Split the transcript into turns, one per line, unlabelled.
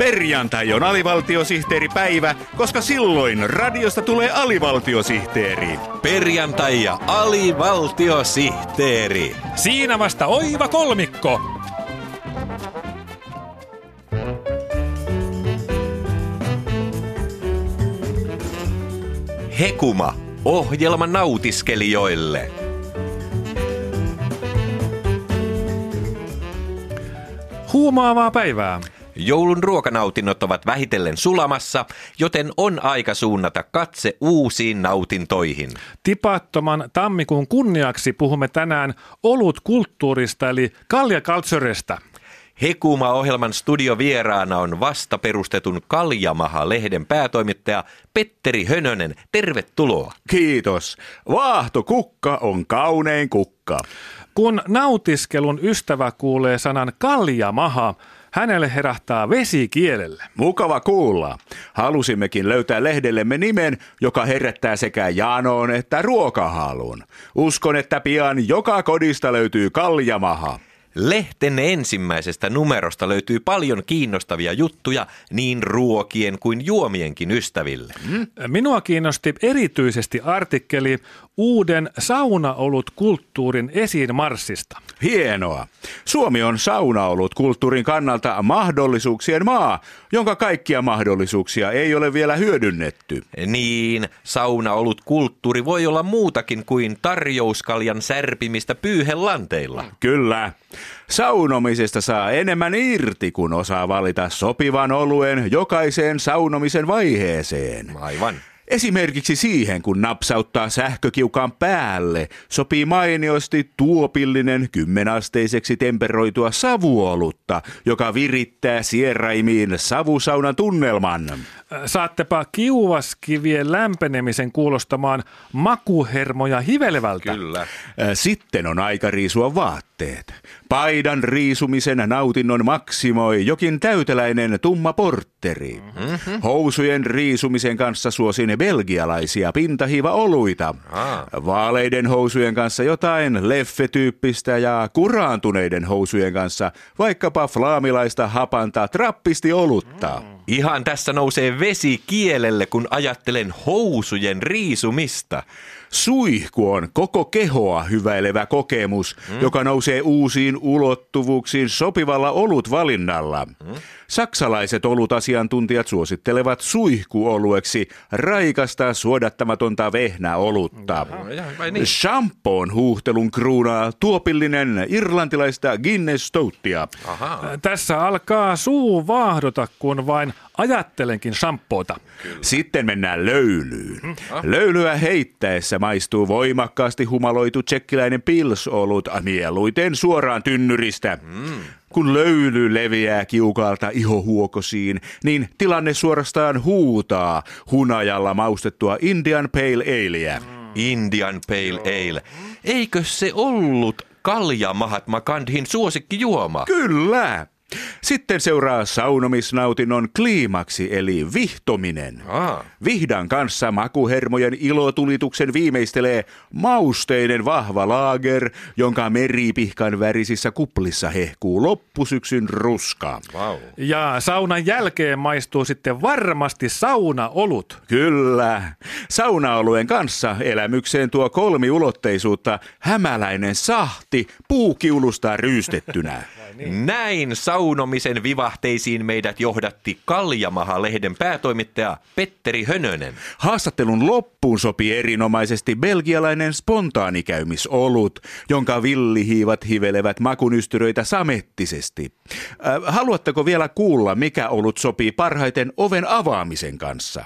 Perjantai on alivaltiosihteeripäivä, koska silloin radiosta tulee alivaltiosihteeri.
Perjantai ja alivaltiosihteeri.
Siinä vasta oiva kolmikko.
Hekuma, ohjelma nautiskelijoille.
Huumaavaa päivää.
Joulun ruokanautinnot ovat vähitellen sulamassa, joten on aika suunnata katse uusiin nautintoihin.
Tipattoman tammikuun kunniaksi puhumme tänään olutkulttuurista eli kaljakaltsoresta.
Hekuma-ohjelman studiovieraana on vasta perustetun Kaljamaha-lehden päätoimittaja Petteri Hönönen. Tervetuloa.
Kiitos. Vaahto-kukka on kaunein kukka.
Kun nautiskelun ystävä kuulee sanan kaljamaha, hänelle herähtää vesi kielelle.
Mukava kuulla. Halusimmekin löytää lehdellemme nimen, joka herättää sekä janoon että ruokahalun. Uskon, että pian joka kodista löytyy kaljamaha.
Lehten ensimmäisestä numerosta löytyy paljon kiinnostavia juttuja niin ruokien kuin juomienkin ystäville.
Minua kiinnosti erityisesti artikkeli uuden saunaolut kulttuurin esiin marssista.
Hienoa. Suomi on saunaolut kulttuurin kannalta mahdollisuuksien maa, jonka kaikkia mahdollisuuksia ei ole vielä hyödynnetty.
Niin, saunaolut kulttuuri voi olla muutakin kuin tarjouskaljan särpimistä pyyhelanteilla.
Kyllä. Saunomisesta saa enemmän irti, kun osaa valita sopivan oluen jokaiseen saunomisen vaiheeseen.
Aivan.
Esimerkiksi siihen, kun napsauttaa sähkökiukaan päälle, sopii mainiosti tuopillinen kymmenasteiseksi temperoitua savuolutta, joka virittää sieraimiin savusaunan tunnelman.
Saattepa kiuvaskivien lämpenemisen kuulostamaan makuhermoja hivelevältä.
Kyllä.
Sitten on aika riisua vaatteet. Paidan riisumisen nautinnon maksimoi jokin täyteläinen tumma portteri. Mm-hmm. Housujen riisumisen kanssa suosin belgialaisia pintahiiva-oluita.
Ah.
Vaaleiden housujen kanssa jotain leffetyyppistä ja kuraantuneiden housujen kanssa vaikkapa flaamilaista hapanta trappisti olutta. Mm.
Ihan tässä nousee vesi kielelle, kun ajattelen housujen riisumista.
Suihku on koko kehoa hyväilevä kokemus, mm. joka nousee uusiin ulottuvuuksiin sopivalla olutvalinnalla. Mm. Saksalaiset olutasiantuntijat suosittelevat suihkuolueksi raikasta suodattamatonta vehnäolutta.
niin?
Shampoon huuhtelun kruunaa tuopillinen irlantilaista Guinness Stouttia.
Tässä alkaa suu vaahdota, kun vain ajattelenkin shampoota.
Sitten mennään löylyyn. Löylyä heittäessä maistuu voimakkaasti humaloitu tsekkiläinen pilsolut mieluiten suoraan tynnyristä. Kun löyly leviää kiukalta ihohuokosiin, niin tilanne suorastaan huutaa hunajalla maustettua Indian Pale Aleä.
Indian Pale Ale. Eikö se ollut Kalja Mahatma Gandhin suosikkijuoma?
Kyllä! Sitten seuraa saunomisnautinnon kliimaksi eli vihtominen.
Aa.
Vihdan kanssa makuhermojen ilotulituksen viimeistelee mausteinen vahva laager, jonka meripihkan värisissä kuplissa hehkuu loppusyksyn ruska.
Wow.
Ja saunan jälkeen maistuu sitten varmasti saunaolut.
Kyllä. Saunaolueen kanssa elämykseen tuo kolmiulotteisuutta hämäläinen sahti puukiulusta ryystettynä.
Näin saunomisen vivahteisiin meidät johdatti Kaljamaha-lehden päätoimittaja Petteri Hönönen.
Haastattelun loppuun sopii erinomaisesti belgialainen spontaanikäymisolut, jonka villihiivat hivelevät makunystyröitä samettisesti. Äh, haluatteko vielä kuulla, mikä olut sopii parhaiten oven avaamisen kanssa?